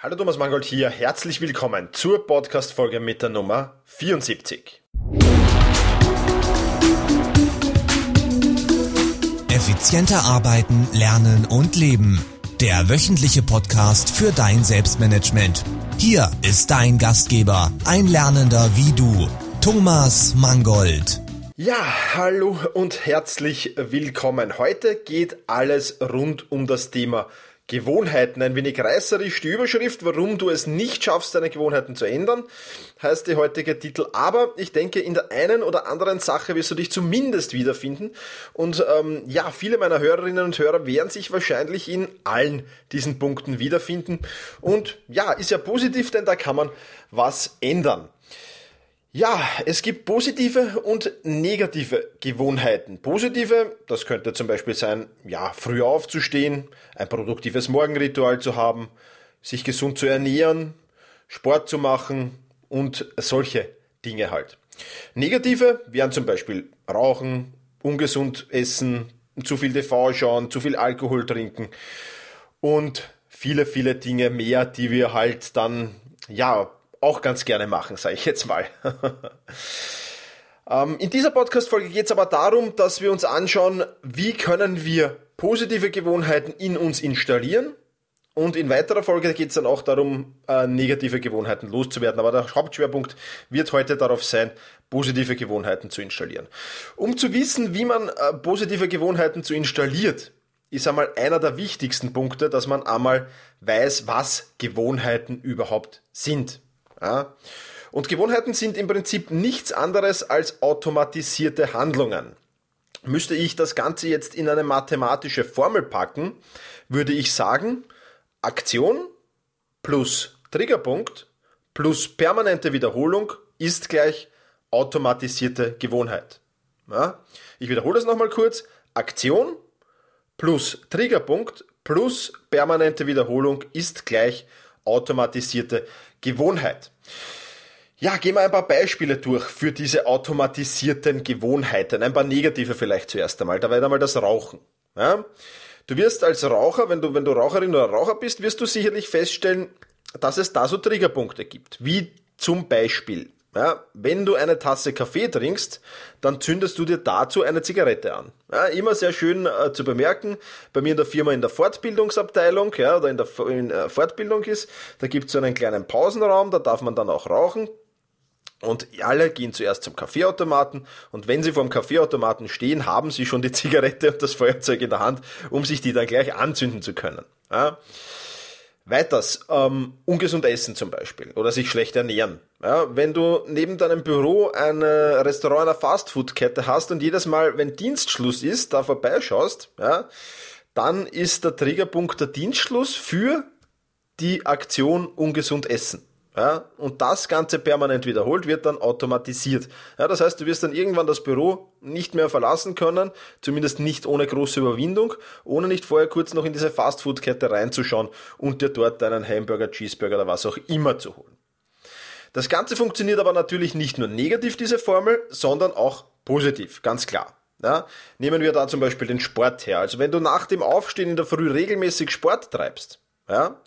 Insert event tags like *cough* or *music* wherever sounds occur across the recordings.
Hallo Thomas Mangold hier, herzlich willkommen zur Podcast-Folge mit der Nummer 74. Effizienter arbeiten, lernen und leben. Der wöchentliche Podcast für dein Selbstmanagement. Hier ist dein Gastgeber, ein Lernender wie du, Thomas Mangold. Ja, hallo und herzlich willkommen. Heute geht alles rund um das Thema Gewohnheiten. Ein wenig reißerisch die Überschrift, warum du es nicht schaffst, deine Gewohnheiten zu ändern, heißt der heutige Titel. Aber ich denke, in der einen oder anderen Sache wirst du dich zumindest wiederfinden. Und ähm, ja, viele meiner Hörerinnen und Hörer werden sich wahrscheinlich in allen diesen Punkten wiederfinden. Und ja, ist ja positiv, denn da kann man was ändern. Ja, es gibt positive und negative Gewohnheiten. Positive, das könnte zum Beispiel sein, ja, früh aufzustehen, ein produktives Morgenritual zu haben, sich gesund zu ernähren, Sport zu machen und solche Dinge halt. Negative wären zum Beispiel Rauchen, ungesund essen, zu viel TV schauen, zu viel Alkohol trinken und viele, viele Dinge mehr, die wir halt dann, ja, auch ganz gerne machen, sage ich jetzt mal. ähm, in dieser Podcast-Folge geht es aber darum, dass wir uns anschauen, wie können wir positive Gewohnheiten in uns installieren. Und in weiterer Folge geht es dann auch darum, äh, negative Gewohnheiten loszuwerden. Aber der Hauptschwerpunkt wird heute darauf sein, positive Gewohnheiten zu installieren. Um zu wissen, wie man äh, positive Gewohnheiten zu installiert, ist einmal einer der wichtigsten Punkte, dass man einmal weiß, was Gewohnheiten überhaupt sind. Ja? Und Gewohnheiten sind im Prinzip nichts anderes als automatisierte Handlungen. Müsste ich das Ganze jetzt in eine mathematische Formel packen, würde ich sagen, Aktion plus Triggerpunkt plus permanente Wiederholung ist gleich automatisierte Gewohnheit. Ja? Ich wiederhole es nochmal kurz. Aktion plus Triggerpunkt plus permanente Wiederholung ist gleich automatisierte Gewohnheit. Ja, gehen wir ein paar Beispiele durch für diese automatisierten Gewohnheiten. Ein paar negative vielleicht zuerst einmal. Da wäre einmal das Rauchen. Ja? Du wirst als Raucher, wenn du, wenn du Raucherin oder Raucher bist, wirst du sicherlich feststellen, dass es da so Triggerpunkte gibt. Wie zum Beispiel ja, wenn du eine Tasse Kaffee trinkst, dann zündest du dir dazu eine Zigarette an. Ja, immer sehr schön äh, zu bemerken, bei mir in der Firma in der Fortbildungsabteilung ja, oder in der in, äh, Fortbildung ist, da gibt es so einen kleinen Pausenraum, da darf man dann auch rauchen. Und alle gehen zuerst zum Kaffeeautomaten und wenn sie vor dem Kaffeeautomaten stehen, haben sie schon die Zigarette und das Feuerzeug in der Hand, um sich die dann gleich anzünden zu können. Ja. Weiters, ähm, ungesund essen zum Beispiel oder sich schlecht ernähren. Ja, wenn du neben deinem Büro ein Restaurant einer Fastfood-Kette hast und jedes Mal, wenn Dienstschluss ist, da vorbeischaust, ja, dann ist der Triggerpunkt der Dienstschluss für die Aktion ungesund essen. Ja, und das Ganze permanent wiederholt wird dann automatisiert. Ja, das heißt, du wirst dann irgendwann das Büro nicht mehr verlassen können, zumindest nicht ohne große Überwindung, ohne nicht vorher kurz noch in diese Fastfood-Kette reinzuschauen und dir dort deinen Hamburger, Cheeseburger oder was auch immer zu holen. Das Ganze funktioniert aber natürlich nicht nur negativ, diese Formel, sondern auch positiv, ganz klar. Ja, nehmen wir da zum Beispiel den Sport her. Also wenn du nach dem Aufstehen in der Früh regelmäßig Sport treibst, ja,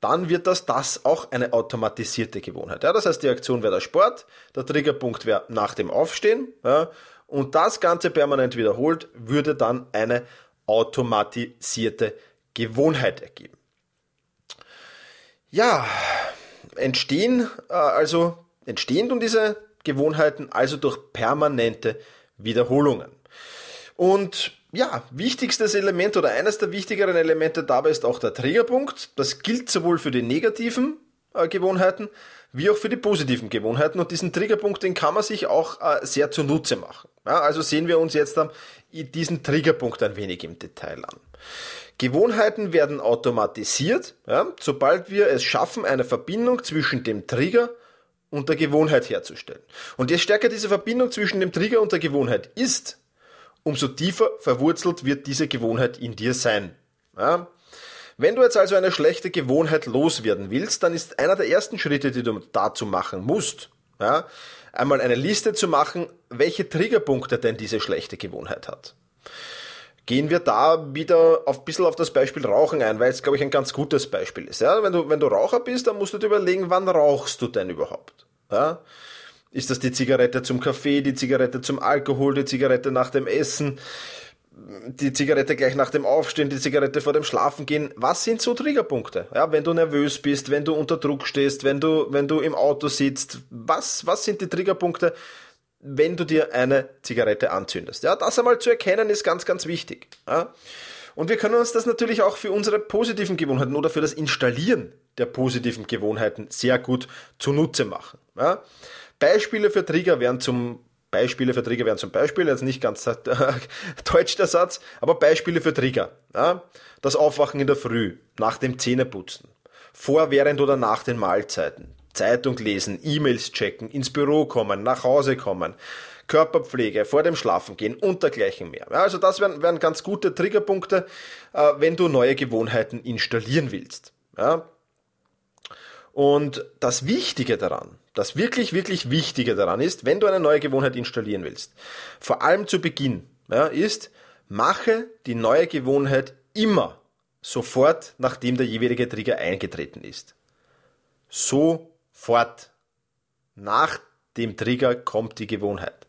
dann wird das das auch eine automatisierte Gewohnheit. Ja, das heißt, die Aktion wäre der Sport, der Triggerpunkt wäre nach dem Aufstehen ja, und das Ganze permanent wiederholt, würde dann eine automatisierte Gewohnheit ergeben. Ja, entstehen äh, also entstehen nun diese Gewohnheiten also durch permanente Wiederholungen. Und ja, wichtigstes Element oder eines der wichtigeren Elemente dabei ist auch der Triggerpunkt. Das gilt sowohl für die negativen äh, Gewohnheiten wie auch für die positiven Gewohnheiten. Und diesen Triggerpunkt, den kann man sich auch äh, sehr zunutze machen. Ja, also sehen wir uns jetzt ähm, diesen Triggerpunkt ein wenig im Detail an. Gewohnheiten werden automatisiert, ja, sobald wir es schaffen, eine Verbindung zwischen dem Trigger und der Gewohnheit herzustellen. Und je stärker diese Verbindung zwischen dem Trigger und der Gewohnheit ist, umso tiefer verwurzelt wird diese Gewohnheit in dir sein. Ja? Wenn du jetzt also eine schlechte Gewohnheit loswerden willst, dann ist einer der ersten Schritte, die du dazu machen musst, ja, einmal eine Liste zu machen, welche Triggerpunkte denn diese schlechte Gewohnheit hat. gehen wir da wieder ein bisschen auf das Beispiel Rauchen ein, weil es, glaube ich, ein ganz gutes Beispiel ist. Ja? Wenn, du, wenn du Raucher bist, dann musst du dir überlegen, wann rauchst du denn überhaupt? Ja? Ist das die Zigarette zum Kaffee, die Zigarette zum Alkohol, die Zigarette nach dem Essen, die Zigarette gleich nach dem Aufstehen, die Zigarette vor dem Schlafengehen? Was sind so Triggerpunkte? Ja, wenn du nervös bist, wenn du unter Druck stehst, wenn du, wenn du im Auto sitzt, was, was sind die Triggerpunkte? wenn du dir eine Zigarette anzündest. Ja, das einmal zu erkennen ist ganz, ganz wichtig. Ja. Und wir können uns das natürlich auch für unsere positiven Gewohnheiten oder für das Installieren der positiven Gewohnheiten sehr gut zunutze machen. Ja. Beispiele für Trigger wären zum Beispiele für Trigger wären zum Beispiel, jetzt nicht ganz *laughs* deutsch der Satz, aber Beispiele für Trigger. Ja. Das Aufwachen in der Früh, nach dem Zähneputzen, vor, während oder nach den Mahlzeiten, Zeitung lesen, E-Mails checken, ins Büro kommen, nach Hause kommen, Körperpflege, vor dem Schlafengehen und dergleichen mehr. Ja, also das wären, wären ganz gute Triggerpunkte, äh, wenn du neue Gewohnheiten installieren willst. Ja. Und das Wichtige daran, das wirklich, wirklich Wichtige daran ist, wenn du eine neue Gewohnheit installieren willst, vor allem zu Beginn, ja, ist, mache die neue Gewohnheit immer sofort, nachdem der jeweilige Trigger eingetreten ist. So fort. Nach dem Trigger kommt die Gewohnheit.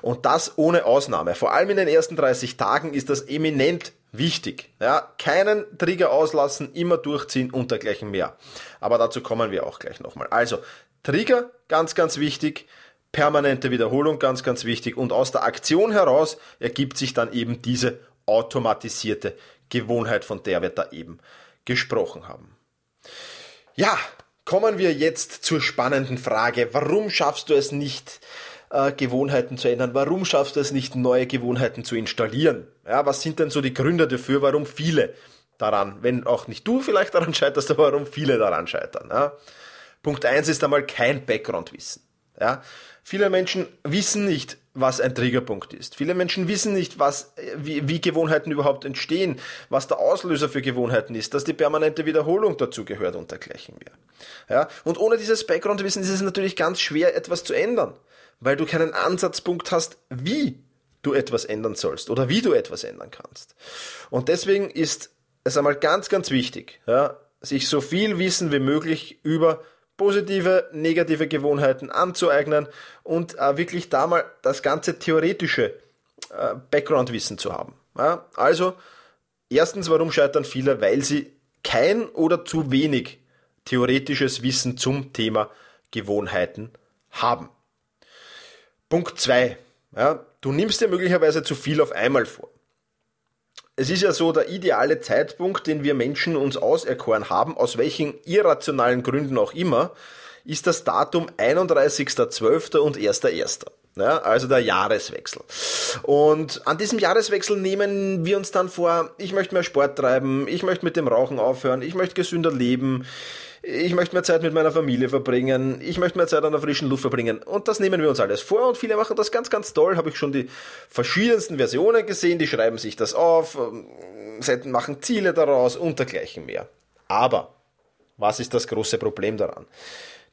Und das ohne Ausnahme. Vor allem in den ersten 30 Tagen ist das eminent wichtig. Ja, keinen Trigger auslassen, immer durchziehen und dergleichen mehr. Aber dazu kommen wir auch gleich nochmal. Also, Trigger, ganz, ganz wichtig. Permanente Wiederholung, ganz, ganz wichtig. Und aus der Aktion heraus ergibt sich dann eben diese automatisierte Gewohnheit, von der wir da eben gesprochen haben. Ja, Kommen wir jetzt zur spannenden Frage. Warum schaffst du es nicht, äh, Gewohnheiten zu ändern? Warum schaffst du es nicht, neue Gewohnheiten zu installieren? Ja, was sind denn so die Gründe dafür, warum viele daran, wenn auch nicht du vielleicht daran scheiterst, aber warum viele daran scheitern? Ja? Punkt eins ist einmal kein Background-Wissen. Ja? Viele Menschen wissen nicht, was ein Triggerpunkt ist. Viele Menschen wissen nicht, was, wie, wie Gewohnheiten überhaupt entstehen, was der Auslöser für Gewohnheiten ist, dass die permanente Wiederholung dazu gehört und dergleichen mehr. Ja? Und ohne dieses Background-Wissen ist es natürlich ganz schwer, etwas zu ändern, weil du keinen Ansatzpunkt hast, wie du etwas ändern sollst oder wie du etwas ändern kannst. Und deswegen ist es einmal ganz, ganz wichtig, ja, sich so viel Wissen wie möglich über positive, negative Gewohnheiten anzueignen und äh, wirklich da mal das ganze theoretische äh, Background-Wissen zu haben. Ja? Also, erstens, warum scheitern viele? Weil sie kein oder zu wenig theoretisches Wissen zum Thema Gewohnheiten haben. Punkt 2. Ja, du nimmst dir möglicherweise zu viel auf einmal vor es ist ja so der ideale Zeitpunkt, den wir Menschen uns auserkoren haben, aus welchen irrationalen Gründen auch immer, ist das Datum 31.12. und 1.1. Ja, also der Jahreswechsel. Und an diesem Jahreswechsel nehmen wir uns dann vor, ich möchte mehr Sport treiben, ich möchte mit dem Rauchen aufhören, ich möchte gesünder leben, ich möchte mehr Zeit mit meiner Familie verbringen, ich möchte mehr Zeit an der frischen Luft verbringen. Und das nehmen wir uns alles vor und viele machen das ganz, ganz toll. Habe ich schon die verschiedensten Versionen gesehen, die schreiben sich das auf, ähm, machen Ziele daraus und dergleichen mehr. Aber was ist das große Problem daran?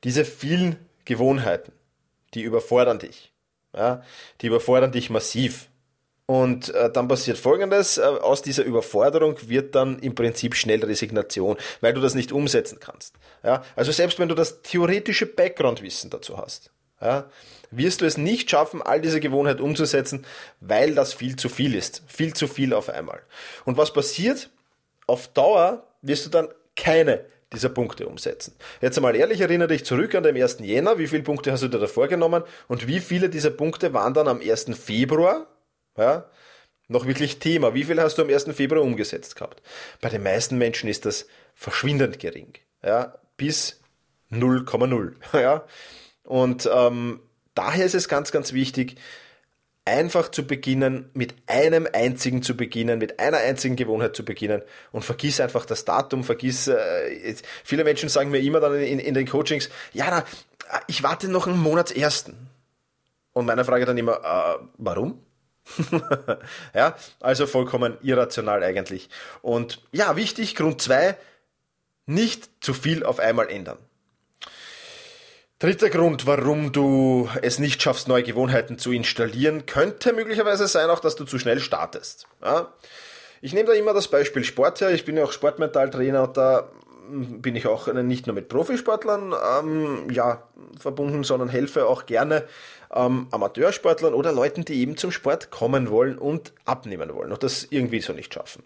Diese vielen Gewohnheiten, die überfordern dich. Ja, die überfordern dich massiv. Und äh, dann passiert Folgendes, äh, aus dieser Überforderung wird dann im Prinzip schnell Resignation, weil du das nicht umsetzen kannst. Ja? Also selbst wenn du das theoretische Background-Wissen dazu hast, ja, wirst du es nicht schaffen, all diese Gewohnheit umzusetzen, weil das viel zu viel ist. Viel zu viel auf einmal. Und was passiert? Auf Dauer wirst du dann keine dieser Punkte umsetzen. Jetzt einmal ehrlich, erinnere dich zurück an den 1. Jänner, wie viele Punkte hast du dir da vorgenommen und wie viele dieser Punkte waren dann am 1. Februar ja, noch wirklich Thema. Wie viel hast du am 1. Februar umgesetzt gehabt? Bei den meisten Menschen ist das verschwindend gering. Ja, bis 0,0. *laughs* Ja. Und ähm, daher ist es ganz, ganz wichtig, einfach zu beginnen, mit einem einzigen zu beginnen, mit einer einzigen Gewohnheit zu beginnen und vergiss einfach das Datum, vergiss, äh, viele Menschen sagen mir immer dann in, in den Coachings, ja, na, ich warte noch einen Monatsersten. Und meine Frage dann immer, äh, warum? *laughs* ja, also vollkommen irrational eigentlich. Und ja, wichtig, Grund 2, nicht zu viel auf einmal ändern. Dritter Grund, warum du es nicht schaffst, neue Gewohnheiten zu installieren, könnte möglicherweise sein auch, dass du zu schnell startest. Ja? Ich nehme da immer das Beispiel Sport her. Ich bin ja auch Sportmentaltrainer und da bin ich auch nicht nur mit Profisportlern ähm, ja, verbunden, sondern helfe auch gerne ähm, Amateursportlern oder Leuten, die eben zum Sport kommen wollen und abnehmen wollen und das irgendwie so nicht schaffen.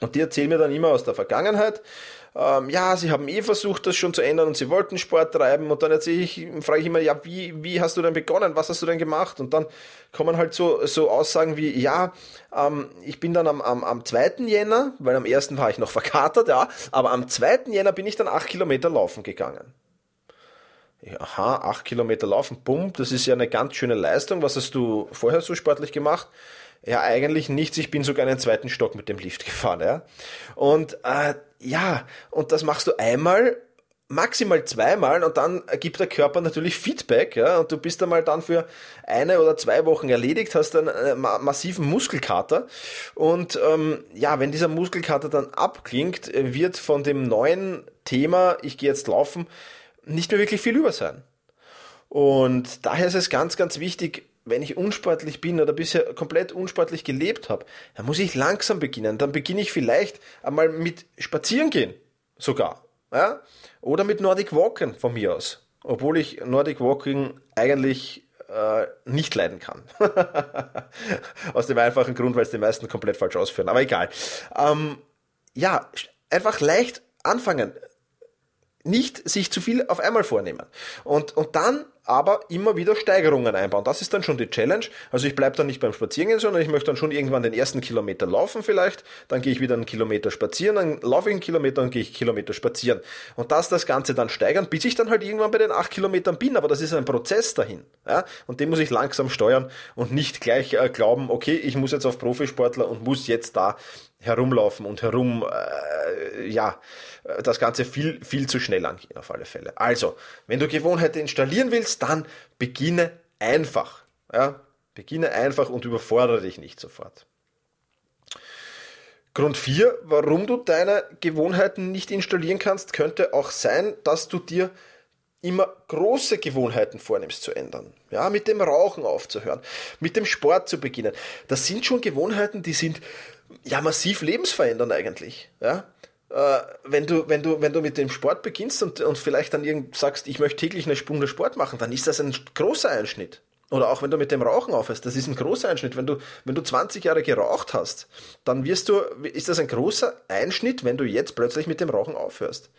Und die erzählen mir dann immer aus der Vergangenheit, ähm, ja, sie haben eh versucht, das schon zu ändern und sie wollten Sport treiben und dann erzähle ich, frage ich immer, ja, wie, wie hast du denn begonnen, was hast du denn gemacht? Und dann kommen halt so, so Aussagen wie, ja, ähm, ich bin dann am, am, am 2. Jänner, weil am 1. war ich noch verkatert, ja, aber am 2. Jänner bin ich dann 8 Kilometer laufen gegangen. Aha, 8 Kilometer laufen, bumm, das ist ja eine ganz schöne Leistung. Was hast du vorher so sportlich gemacht? Ja, eigentlich nichts. Ich bin sogar einen zweiten Stock mit dem Lift gefahren, ja. Und äh, ja, und das machst du einmal, maximal zweimal und dann gibt der Körper natürlich Feedback, ja, und du bist einmal dann für eine oder zwei Wochen erledigt, hast einen äh, massiven Muskelkater und ähm, ja, wenn dieser Muskelkater dann abklingt, wird von dem neuen Thema, ich gehe jetzt laufen, nicht mehr wirklich viel über sein. Und daher ist es ganz, ganz wichtig, wenn ich unsportlich bin oder bisher komplett unsportlich gelebt habe, dann muss ich langsam beginnen. Dann beginne ich vielleicht einmal mit Spazieren gehen, sogar. Ja? Oder mit Nordic Walking von mir aus. Obwohl ich Nordic Walking eigentlich äh, nicht leiden kann. *laughs* aus dem einfachen Grund, weil es die meisten komplett falsch ausführen. Aber egal. Ähm, ja, einfach leicht anfangen nicht sich zu viel auf einmal vornehmen. Und, und dann aber immer wieder Steigerungen einbauen. Das ist dann schon die Challenge. Also ich bleibe dann nicht beim Spazierengehen, sondern ich möchte dann schon irgendwann den ersten Kilometer laufen vielleicht, dann gehe ich wieder einen Kilometer spazieren, dann laufe ich einen Kilometer und gehe ich Kilometer spazieren. Und das das Ganze dann steigern, bis ich dann halt irgendwann bei den acht Kilometern bin. Aber das ist ein Prozess dahin. Ja? Und den muss ich langsam steuern und nicht gleich äh, glauben, okay, ich muss jetzt auf Profisportler und muss jetzt da herumlaufen und herum, äh, ja, das Ganze viel, viel zu schnell angehen auf alle Fälle. Also, wenn du Gewohnheiten installieren willst, dann beginne einfach. Ja? Beginne einfach und überfordere dich nicht sofort. Grund 4, warum du deine Gewohnheiten nicht installieren kannst, könnte auch sein, dass du dir immer große Gewohnheiten vornimmst zu ändern. Ja, mit dem Rauchen aufzuhören, mit dem Sport zu beginnen. Das sind schon Gewohnheiten, die sind ja massiv lebensverändernd eigentlich. Ja, äh, wenn du, wenn du, wenn du mit dem Sport beginnst und, und vielleicht dann irgend sagst, ich möchte täglich eine Stunde Sport machen, dann ist das ein großer Einschnitt. Oder auch wenn du mit dem Rauchen aufhörst, das ist ein großer Einschnitt. Wenn du, wenn du 20 Jahre geraucht hast, dann wirst du, ist das ein großer Einschnitt, wenn du jetzt plötzlich mit dem Rauchen aufhörst.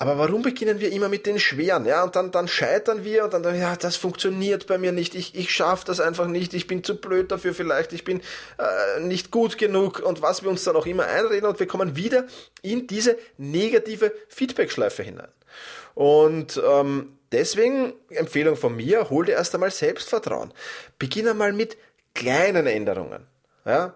Aber warum beginnen wir immer mit den schweren? Ja, und dann, dann scheitern wir und dann, ja, das funktioniert bei mir nicht. Ich, ich schaffe das einfach nicht. Ich bin zu blöd dafür vielleicht. Ich bin äh, nicht gut genug und was wir uns dann auch immer einreden und wir kommen wieder in diese negative Feedback-Schleife hinein. Und ähm, deswegen Empfehlung von mir, hol dir erst einmal Selbstvertrauen. Beginne mal mit kleinen Änderungen. Ja?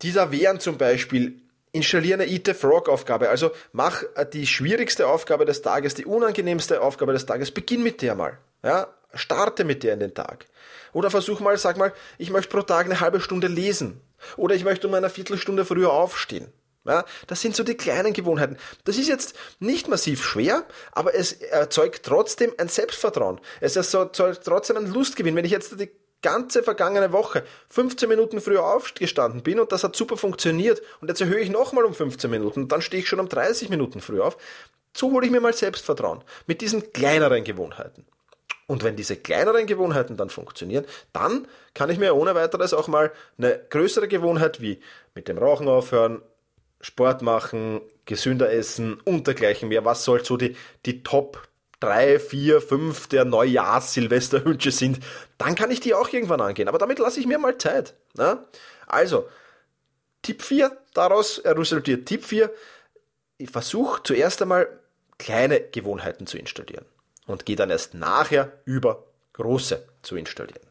Dieser wären zum Beispiel installiere eine Eat the Frog Aufgabe. Also mach äh, die schwierigste Aufgabe des Tages, die unangenehmste Aufgabe des Tages. Beginn mit der mal. Ja, starte mit der in den Tag. Oder versuch mal, sag mal, ich möchte pro Tag eine halbe Stunde lesen. Oder ich möchte um eine Viertelstunde früher aufstehen. Ja, das sind so die kleinen Gewohnheiten. Das ist jetzt nicht massiv schwer, aber es erzeugt trotzdem ein Selbstvertrauen. Es erzeugt trotzdem einen Lustgewinn. Wenn ich jetzt die ganze vergangene Woche 15 Minuten früher aufgestanden bin und das hat super funktioniert und jetzt erhöhe ich nochmal um 15 Minuten und dann stehe ich schon um 30 Minuten früher auf, so hole ich mir mal Selbstvertrauen mit diesen kleineren Gewohnheiten. Und wenn diese kleineren Gewohnheiten dann funktionieren, dann kann ich mir ohne weiteres auch mal eine größere Gewohnheit wie mit dem Rauchen aufhören, Sport machen, gesünder essen und dergleichen mehr. Was soll so die, die Top drei, vier, fünf der Neujahrs-Silvesterwünsche sind, dann kann ich die auch irgendwann angehen. Aber damit lasse ich mir mal Zeit. Ne? Also, Tipp 4, daraus resultiert Tipp 4, ich versuche zuerst einmal kleine Gewohnheiten zu installieren und gehe dann erst nachher über große zu installieren.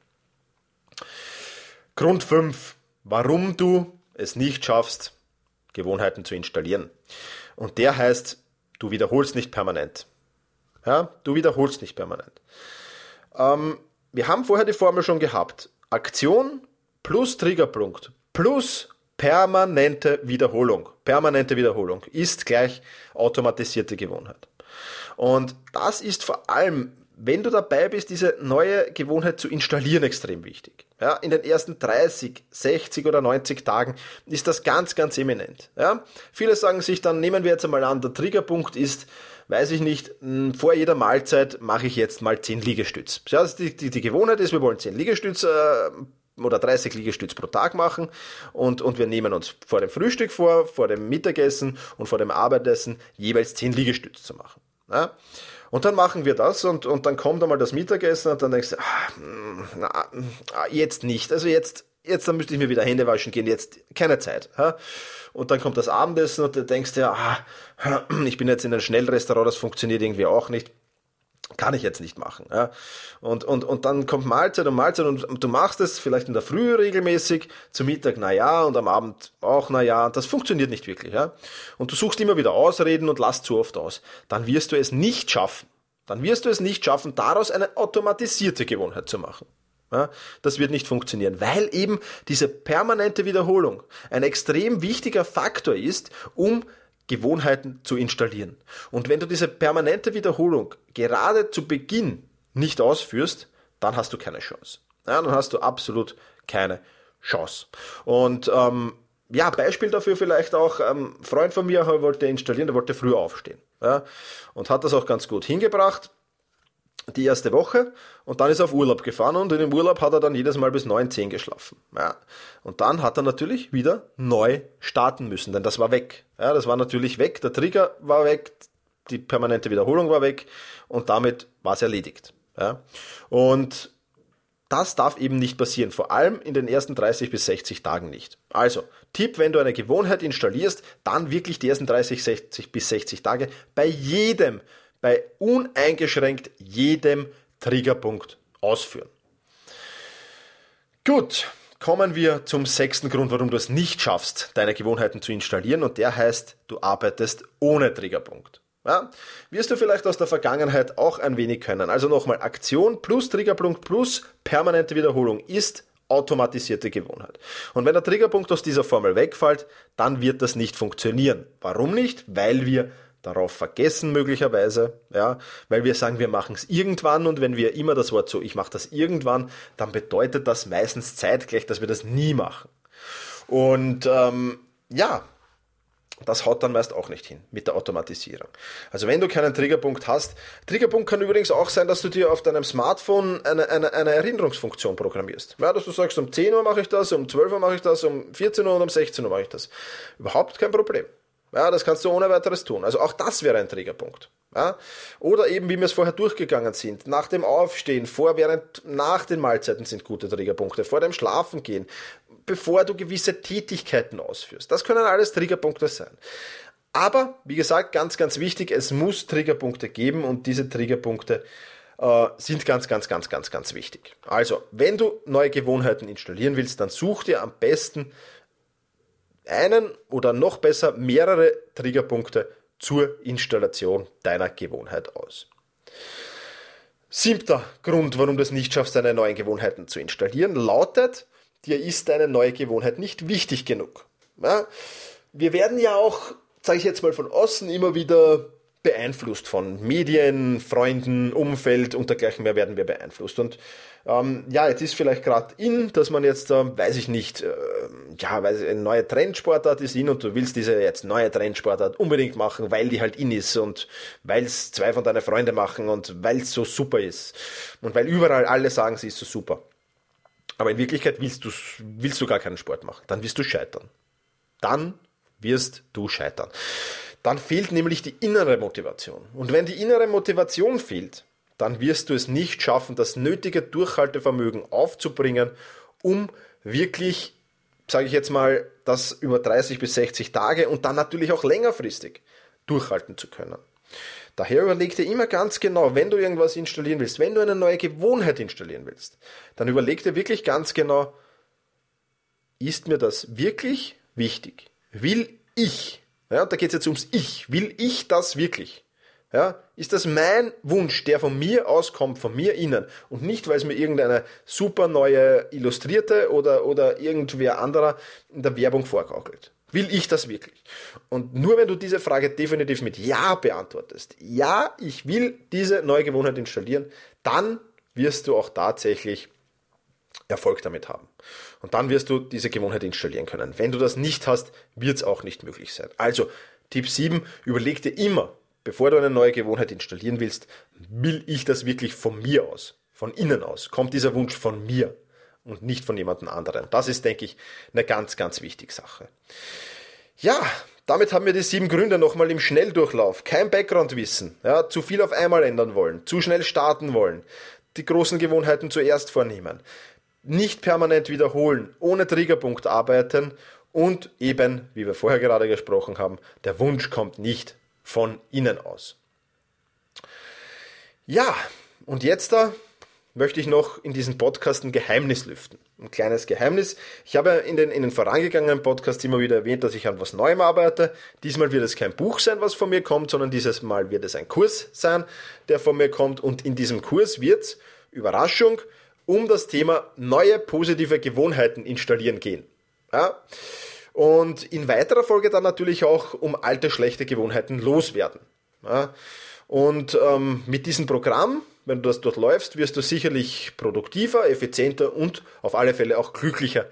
Grund 5, warum du es nicht schaffst, Gewohnheiten zu installieren. Und der heißt, du wiederholst nicht permanent. Ja, du wiederholst nicht permanent. Ähm, wir haben vorher die Formel schon gehabt. Aktion plus Triggerpunkt plus permanente Wiederholung. Permanente Wiederholung ist gleich automatisierte Gewohnheit. Und das ist vor allem, wenn du dabei bist, diese neue Gewohnheit zu installieren, extrem wichtig. Ja, in den ersten 30, 60 oder 90 Tagen ist das ganz, ganz eminent. Ja, viele sagen sich dann, nehmen wir jetzt einmal an, der Triggerpunkt ist, weiß ich nicht, vor jeder Mahlzeit mache ich jetzt mal 10 Liegestütz. Ja, die, die, die Gewohnheit ist, wir wollen 10 Liegestütz äh, oder 30 Liegestütz pro Tag machen und, und wir nehmen uns vor dem Frühstück vor, vor dem Mittagessen und vor dem Abendessen jeweils 10 Liegestütz zu machen. Ja? Und dann machen wir das und, und dann kommt einmal das Mittagessen und dann denkst du, ah, na, ah, jetzt nicht. Also jetzt, jetzt dann müsste ich mir wieder Hände waschen gehen, jetzt keine Zeit. Ja? Und dann kommt das Abendessen und du denkst dir, ah, ich bin jetzt in einem Schnellrestaurant, das funktioniert irgendwie auch nicht kann ich jetzt nicht machen. Ja. Und, und, und dann kommt Mahlzeit und Mahlzeit und, du machst es vielleicht in der Früh regelmäßig, zum Mittag na ja und am Abend auch na ja. Das funktioniert nicht wirklich. Ja. Und du suchst immer wieder Ausreden und lass zu oft aus. Dann wirst du es nicht schaffen. Dann wirst du es nicht schaffen, daraus eine automatisierte Gewohnheit zu machen. Ja, das wird nicht funktionieren, weil eben diese permanente Wiederholung ein extrem wichtiger Faktor ist, um Gewohnheiten zu installieren. Und wenn du diese permanente Wiederholung gerade zu Beginn nicht ausführst, dann hast du keine Chance. Ja, dann hast du absolut keine Chance. Und ähm, ja, Beispiel dafür vielleicht auch, ähm, ein Freund von mir wollte installieren, der wollte früher aufstehen. Ja, und hat das auch ganz gut hingebracht die erste Woche und dann ist er auf Urlaub gefahren und in dem Urlaub hat er dann jedes Mal bis 9, 10 geschlafen. Ja. Und dann hat er natürlich wieder neu starten müssen, denn das war weg. Ja, das war natürlich weg, der Trigger war weg, die permanente Wiederholung war weg und damit war es erledigt. Ja. Und das darf eben nicht passieren, vor allem in den ersten 30 bis 60 Tagen nicht. Also, Tipp, wenn du eine Gewohnheit installierst, dann wirklich die ersten 30 60 bis 60 Tage bei jedem bei uneingeschränkt jedem Triggerpunkt ausführen. Gut, kommen wir zum sechsten Grund, warum du es nicht schaffst, deine Gewohnheiten zu installieren und der heißt, du arbeitest ohne Triggerpunkt. Ja, wirst du vielleicht aus der Vergangenheit auch ein wenig können. Also nochmal, Aktion plus Triggerpunkt plus permanente Wiederholung ist automatisierte Gewohnheit. Und wenn der Triggerpunkt aus dieser Formel wegfällt, dann wird das nicht funktionieren. Warum nicht? Weil wir darauf vergessen möglicherweise, ja, weil wir sagen, wir machen es irgendwann und wenn wir immer das Wort so, ich mache das irgendwann, dann bedeutet das meistens zeitgleich, dass wir das nie machen. Und ähm, ja, das haut dann meist auch nicht hin mit der Automatisierung. Also wenn du keinen Triggerpunkt hast, Triggerpunkt kann übrigens auch sein, dass du dir auf deinem Smartphone eine, eine, eine Erinnerungsfunktion programmierst. Ja, dass du sagst, um 10 Uhr mache ich das, um 12 Uhr mache ich das, um 14 Uhr und um 16 Uhr mache ich das. Überhaupt kein Problem. Ja, das kannst du ohne weiteres tun. Also auch das wäre ein Triggerpunkt. Ja? Oder eben, wie wir es vorher durchgegangen sind, nach dem Aufstehen, vor, während, nach den Mahlzeiten sind gute Triggerpunkte, vor dem Schlafengehen, bevor du gewisse Tätigkeiten ausführst. Das können alles Triggerpunkte sein. Aber, wie gesagt, ganz, ganz wichtig, es muss Triggerpunkte geben und diese Triggerpunkte äh, sind ganz, ganz, ganz, ganz, ganz wichtig. Also, wenn du neue Gewohnheiten installieren willst, dann such dir am besten einen oder noch besser mehrere Triggerpunkte zur Installation deiner Gewohnheit aus. Siebter Grund, warum du es nicht schaffst, deine neuen Gewohnheiten zu installieren, lautet, dir ist deine neue Gewohnheit nicht wichtig genug. Ja, wir werden ja auch, sage ich jetzt mal von außen, immer wieder beeinflusst von Medien, Freunden, Umfeld und dergleichen mehr werden wir beeinflusst. Und ähm, ja, jetzt ist vielleicht gerade in, dass man jetzt, äh, weiß ich nicht, äh, ja, weil eine neue Trendsportart ist in und du willst diese jetzt neue Trendsportart unbedingt machen, weil die halt in ist und weil es zwei von deinen Freunden machen und weil es so super ist und weil überall alle sagen, sie ist so super. Aber in Wirklichkeit willst du, willst du gar keinen Sport machen. Dann wirst du scheitern. Dann wirst du scheitern dann fehlt nämlich die innere Motivation. Und wenn die innere Motivation fehlt, dann wirst du es nicht schaffen, das nötige Durchhaltevermögen aufzubringen, um wirklich, sage ich jetzt mal, das über 30 bis 60 Tage und dann natürlich auch längerfristig durchhalten zu können. Daher überleg dir immer ganz genau, wenn du irgendwas installieren willst, wenn du eine neue Gewohnheit installieren willst, dann überleg dir wirklich ganz genau, ist mir das wirklich wichtig? Will ich ja, da geht es jetzt ums Ich. Will ich das wirklich? Ja, ist das mein Wunsch, der von mir auskommt, von mir innen und nicht, weil es mir irgendeine super neue Illustrierte oder, oder irgendwer anderer in der Werbung vorgaukelt. Will ich das wirklich? Und nur wenn du diese Frage definitiv mit Ja beantwortest, ja, ich will diese neue Gewohnheit installieren, dann wirst du auch tatsächlich Erfolg damit haben. Und dann wirst du diese Gewohnheit installieren können. Wenn du das nicht hast, wird es auch nicht möglich sein. Also, Tipp 7, überleg dir immer, bevor du eine neue Gewohnheit installieren willst, will ich das wirklich von mir aus, von innen aus? Kommt dieser Wunsch von mir und nicht von jemandem anderen? Das ist, denke ich, eine ganz, ganz wichtige Sache. Ja, damit haben wir die sieben Gründe nochmal im Schnelldurchlauf. Kein Backgroundwissen, ja, zu viel auf einmal ändern wollen, zu schnell starten wollen, die großen Gewohnheiten zuerst vornehmen, nicht permanent wiederholen, ohne Triggerpunkt arbeiten und eben, wie wir vorher gerade gesprochen haben, der Wunsch kommt nicht von innen aus. Ja, und jetzt da möchte ich noch in diesem Podcast ein Geheimnis lüften. Ein kleines Geheimnis. Ich habe in den, in den vorangegangenen Podcasts immer wieder erwähnt, dass ich an was Neuem arbeite. Diesmal wird es kein Buch sein, was von mir kommt, sondern dieses Mal wird es ein Kurs sein, der von mir kommt. Und in diesem Kurs wird es, Überraschung, um das Thema neue positive Gewohnheiten installieren gehen. Ja? Und in weiterer Folge dann natürlich auch um alte schlechte Gewohnheiten loswerden. Ja? Und ähm, mit diesem Programm, wenn du das dort läufst, wirst du sicherlich produktiver, effizienter und auf alle Fälle auch glücklicher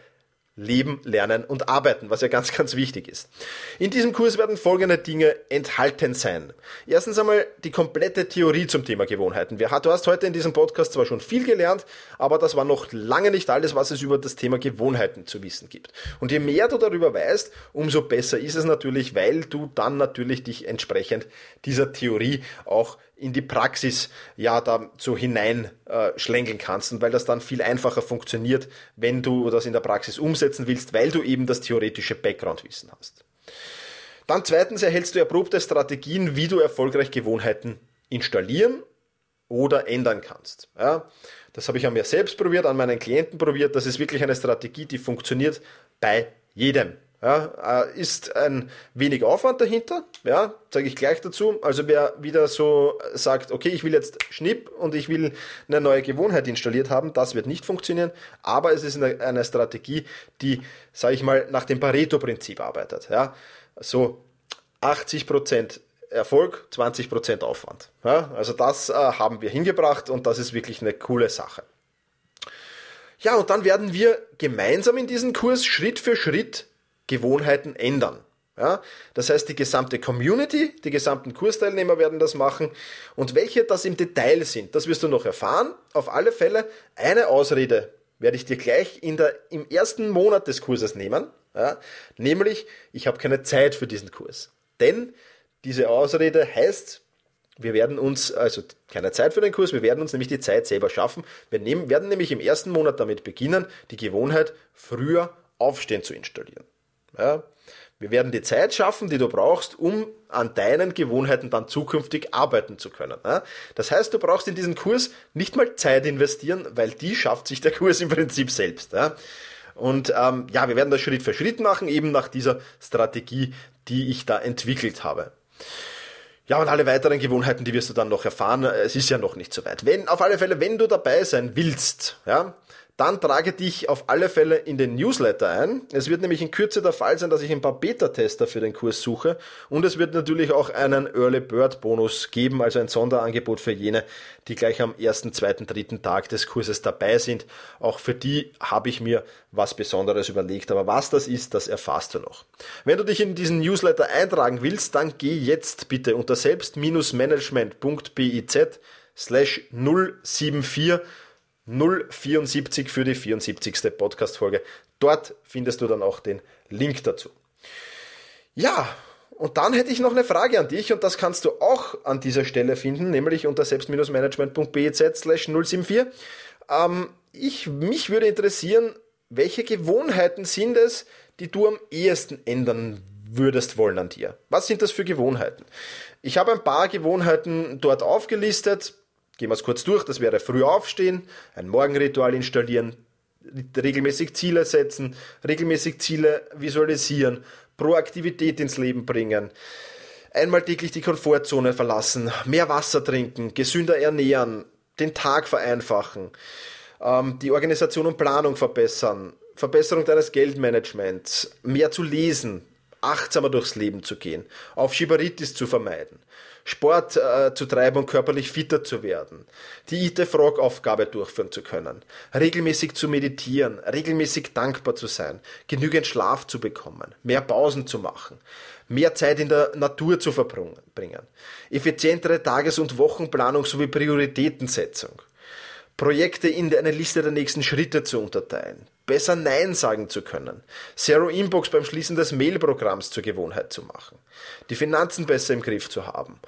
leben, lernen und arbeiten, was ja ganz, ganz wichtig ist. In diesem Kurs werden folgende Dinge enthalten sein. Erstens einmal die komplette Theorie zum Thema Gewohnheiten. Du hast heute in diesem Podcast zwar schon viel gelernt, aber das war noch lange nicht alles, was es über das Thema Gewohnheiten zu wissen gibt. Und je mehr du darüber weißt, umso besser ist es natürlich, weil du dann natürlich dich entsprechend dieser Theorie auch in die Praxis ja da so äh, kannst und weil das dann viel einfacher funktioniert, wenn du das in der Praxis umsetzen willst, weil du eben das theoretische Background-Wissen hast. Dann zweitens erhältst du erprobte Strategien, wie du erfolgreich Gewohnheiten installieren oder ändern kannst. Ja, das habe ich an mir selbst probiert, an meinen Klienten probiert. Das ist wirklich eine Strategie, die funktioniert bei jedem. Ja, äh, ist ein wenig Aufwand dahinter, ja, sage ich gleich dazu. Also wer wieder so sagt, okay, ich will jetzt Schnipp und ich will eine neue Gewohnheit installiert haben, das wird nicht funktionieren. Aber es ist eine, eine Strategie, die, sage ich mal, nach dem Pareto-Prinzip arbeitet. Ja, so 80% Erfolg, 20% Aufwand. Ja, also das äh, haben wir hingebracht und das ist wirklich eine coole Sache. Ja, und dann werden wir gemeinsam in diesem Kurs Schritt für Schritt Gewohnheiten ändern. Ja, das heißt, die gesamte Community, die gesamten Kursteilnehmer werden das machen. Und welche das im Detail sind, das wirst du noch erfahren. Auf alle Fälle eine Ausrede werde ich dir gleich in der, im ersten Monat des Kurses nehmen. Ja, nämlich, ich habe keine Zeit für diesen Kurs. Denn diese Ausrede heißt, wir werden uns, also keine Zeit für den Kurs, wir werden uns nämlich die Zeit selber schaffen. Wir nehmen, werden nämlich im ersten Monat damit beginnen, die Gewohnheit früher aufstehen zu installieren. Ja? Wir werden die Zeit schaffen, die du brauchst, um an deinen Gewohnheiten dann zukünftig arbeiten zu können. Ja? Das heißt, du brauchst in diesen Kurs nicht mal Zeit investieren, weil die schafft sich der Kurs im Prinzip selbst. Ja? Und ähm, ja, wir werden das Schritt für Schritt machen, eben nach dieser Strategie, die ich da entwickelt habe. Ja, und alle weiteren Gewohnheiten, die wirst du dann noch erfahren. Es ist ja noch nicht so weit. Wenn, auf alle Fälle, wenn du dabei sein willst, ja, dann trage dich auf alle Fälle in den Newsletter ein. Es wird nämlich in Kürze der Fall sein, dass ich ein paar Beta-Tester für den Kurs suche und es wird natürlich auch einen Early Bird Bonus geben, also ein Sonderangebot für jene, die gleich am ersten, zweiten, dritten Tag des Kurses dabei sind. Auch für die habe ich mir was Besonderes überlegt, aber was das ist, das erfährst du noch. Wenn du dich in diesen Newsletter eintragen willst, dann geh jetzt bitte unter selbst-management.biz slash 074 074 für die 74. Podcast-Folge. Dort findest du dann auch den Link dazu. Ja, und dann hätte ich noch eine Frage an dich und das kannst du auch an dieser Stelle finden, nämlich unter selbst-management.bez slash 074. Ähm, ich, mich würde interessieren, welche Gewohnheiten sind es, die du am ehesten ändern würdest wollen an dir? Was sind das für Gewohnheiten? Ich habe ein paar Gewohnheiten dort aufgelistet. Gehen wir es kurz durch. Das wäre früh aufstehen, ein Morgenritual installieren, regelmäßig Ziele setzen, regelmäßig Ziele visualisieren, Proaktivität ins Leben bringen, einmal täglich die Komfortzone verlassen, mehr Wasser trinken, gesünder ernähren, den Tag vereinfachen, ähm, die Organisation und Planung verbessern, Verbesserung deines Geldmanagements, mehr zu lesen, achtsamer durchs Leben zu gehen, auf Schibaritis zu vermeiden, Sport äh, zu treiben und körperlich fitter zu werden, die Eat-the-Frog-Aufgabe durchführen zu können, regelmäßig zu meditieren, regelmäßig dankbar zu sein, genügend Schlaf zu bekommen, mehr Pausen zu machen, mehr Zeit in der Natur zu verbringen, effizientere Tages- und Wochenplanung sowie Prioritätensetzung, Projekte in eine Liste der nächsten Schritte zu unterteilen, besser Nein sagen zu können, Zero Inbox beim Schließen des Mailprogramms zur Gewohnheit zu machen, die Finanzen besser im Griff zu haben,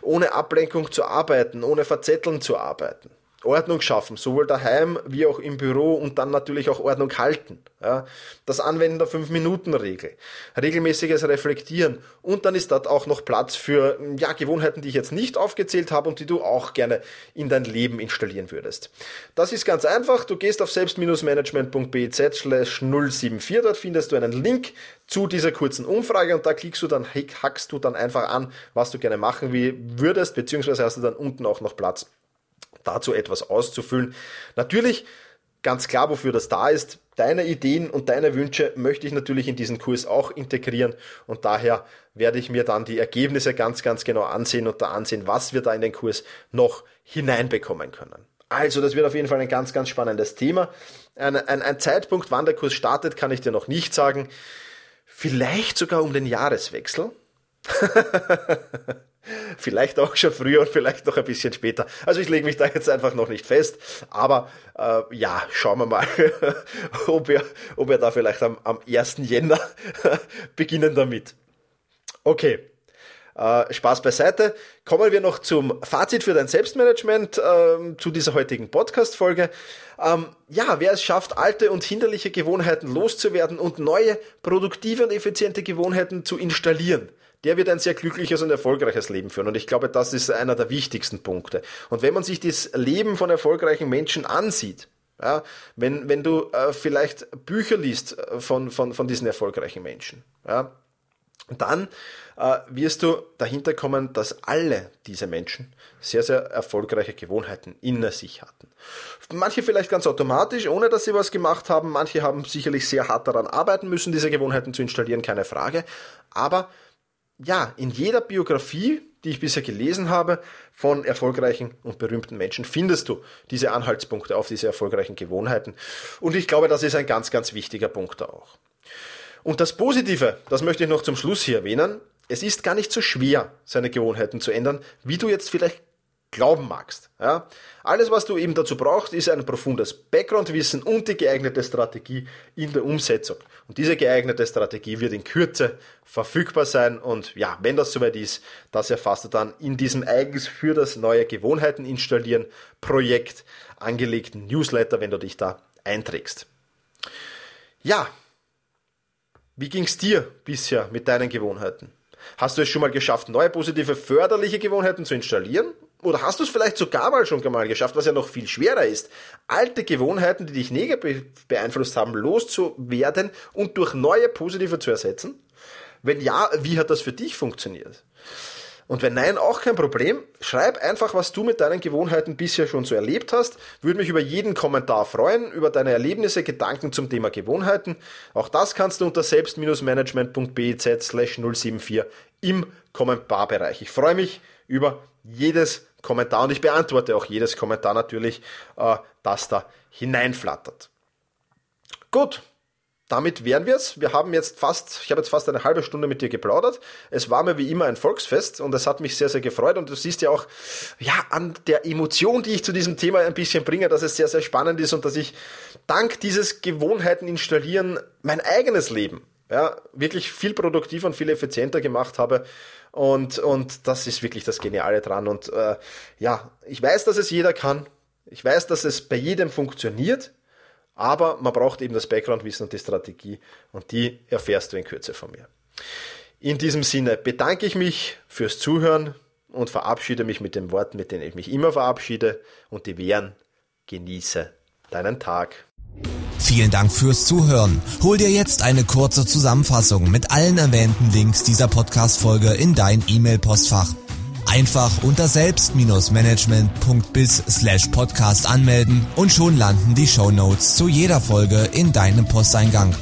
ohne Ablenkung zu arbeiten, ohne Verzetteln zu arbeiten, Ordnung schaffen, sowohl daheim wie auch im Büro und dann natürlich auch Ordnung halten. Ja, das Anwenden der 5-Minuten-Regel, regelmäßiges Reflektieren und dann ist dort auch noch Platz für ja, Gewohnheiten, die ich jetzt nicht aufgezählt habe und die du auch gerne in dein Leben installieren würdest. Das ist ganz einfach, du gehst auf selbst-management.biz 074, dort findest du einen Link zu dieser kurzen Umfrage und da klickst du dann, hackst du dann einfach an, was du gerne machen würdest, beziehungsweise hast du dann unten auch noch Platz dazu etwas auszufüllen. Natürlich, ganz klar, wofür das da ist, deine Ideen und deine Wünsche möchte ich natürlich in diesen Kurs auch integrieren und daher werde ich mir dann die Ergebnisse ganz, ganz genau ansehen und da ansehen, was wir da in den Kurs noch hineinbekommen können. Also, das wird auf jeden Fall ein ganz, ganz spannendes Thema. Ein, ein, ein Zeitpunkt, wann der Kurs startet, kann ich dir noch nicht sagen. Vielleicht sogar um den Jahreswechsel. *laughs* Vielleicht auch schon früher und vielleicht noch ein bisschen später. Also ich lege mich da jetzt einfach noch nicht fest. Aber äh, ja, schauen wir mal, *laughs* ob, wir, ob wir da vielleicht am, am 1. Jänner *laughs* beginnen damit. Okay. Äh, Spaß beiseite. Kommen wir noch zum Fazit für dein Selbstmanagement äh, zu dieser heutigen Podcast-Folge. Ähm, ja, wer es schafft, alte und hinderliche Gewohnheiten loszuwerden und neue, produktive und effiziente Gewohnheiten zu installieren, der wird ein sehr glückliches und erfolgreiches Leben führen. Und ich glaube, das ist einer der wichtigsten Punkte. Und wenn man sich das Leben von erfolgreichen Menschen ansieht, ja, wenn, wenn du äh, vielleicht Bücher liest äh, von, von, von diesen erfolgreichen Menschen, ja, dann äh, wirst du dahinter kommen, dass alle diese Menschen sehr, sehr erfolgreiche Gewohnheiten in sich hatten. Manche vielleicht ganz automatisch, ohne dass sie was gemacht haben. Manche haben sicherlich sehr hart daran arbeiten müssen, diese Gewohnheiten zu installieren, keine Frage. Aber ja, in jeder Biografie, die ich bisher gelesen habe, von erfolgreichen und berühmten Menschen, findest du diese Anhaltspunkte auf diese erfolgreichen Gewohnheiten. Und ich glaube, das ist ein ganz, ganz wichtiger Punkt auch. Und das Positive, das möchte ich noch zum Schluss hier erwähnen, es ist gar nicht so schwer, seine Gewohnheiten zu ändern, wie du jetzt vielleicht glauben magst. Ja? Alles, was du eben dazu brauchst, ist ein profundes Background-Wissen und die geeignete Strategie in der Umsetzung. Und diese geeignete Strategie wird in Kürze verfügbar sein. Und ja, wenn das soweit ist, das erfasst du dann in diesem eigens für das neue Gewohnheiten installieren Projekt angelegten Newsletter, wenn du dich da einträgst. Ja, wie ging's dir bisher mit deinen Gewohnheiten? Hast du es schon mal geschafft, neue positive förderliche Gewohnheiten zu installieren? Oder hast du es vielleicht sogar mal schon mal geschafft, was ja noch viel schwerer ist, alte Gewohnheiten, die dich negativ beeinflusst haben, loszuwerden und durch neue positive zu ersetzen? Wenn ja, wie hat das für dich funktioniert? Und wenn nein, auch kein Problem. Schreib einfach, was du mit deinen Gewohnheiten bisher schon so erlebt hast. Würde mich über jeden Kommentar freuen, über deine Erlebnisse, Gedanken zum Thema Gewohnheiten. Auch das kannst du unter selbst-management.biz slash 074 im Kommentarbereich. Ich freue mich über jedes Kommentar und ich beantworte auch jedes Kommentar natürlich, äh, das da hineinflattert. Gut, damit wären wir es. Wir haben jetzt fast, ich habe jetzt fast eine halbe Stunde mit dir geplaudert. Es war mir wie immer ein Volksfest und es hat mich sehr, sehr gefreut. Und du siehst ja auch, ja, an der Emotion, die ich zu diesem Thema ein bisschen bringe, dass es sehr, sehr spannend ist und dass ich dank dieses Gewohnheiten installieren mein eigenes Leben, ja, wirklich viel produktiver und viel effizienter gemacht habe. Und, und das ist wirklich das Geniale dran. Und äh, ja, ich weiß, dass es jeder kann. Ich weiß, dass es bei jedem funktioniert. Aber man braucht eben das Background-Wissen und die Strategie und die erfährst du in Kürze von mir. In diesem Sinne bedanke ich mich fürs Zuhören und verabschiede mich mit den Worten, mit denen ich mich immer verabschiede und die wären, genieße deinen Tag. Vielen Dank fürs Zuhören. Hol dir jetzt eine kurze Zusammenfassung mit allen erwähnten Links dieser Podcast-Folge in dein E-Mail-Postfach. Einfach unter selbst-management.bis slash podcast anmelden und schon landen die Show Notes zu jeder Folge in deinem Posteingang.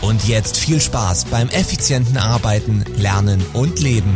Und jetzt viel Spaß beim effizienten Arbeiten, Lernen und Leben.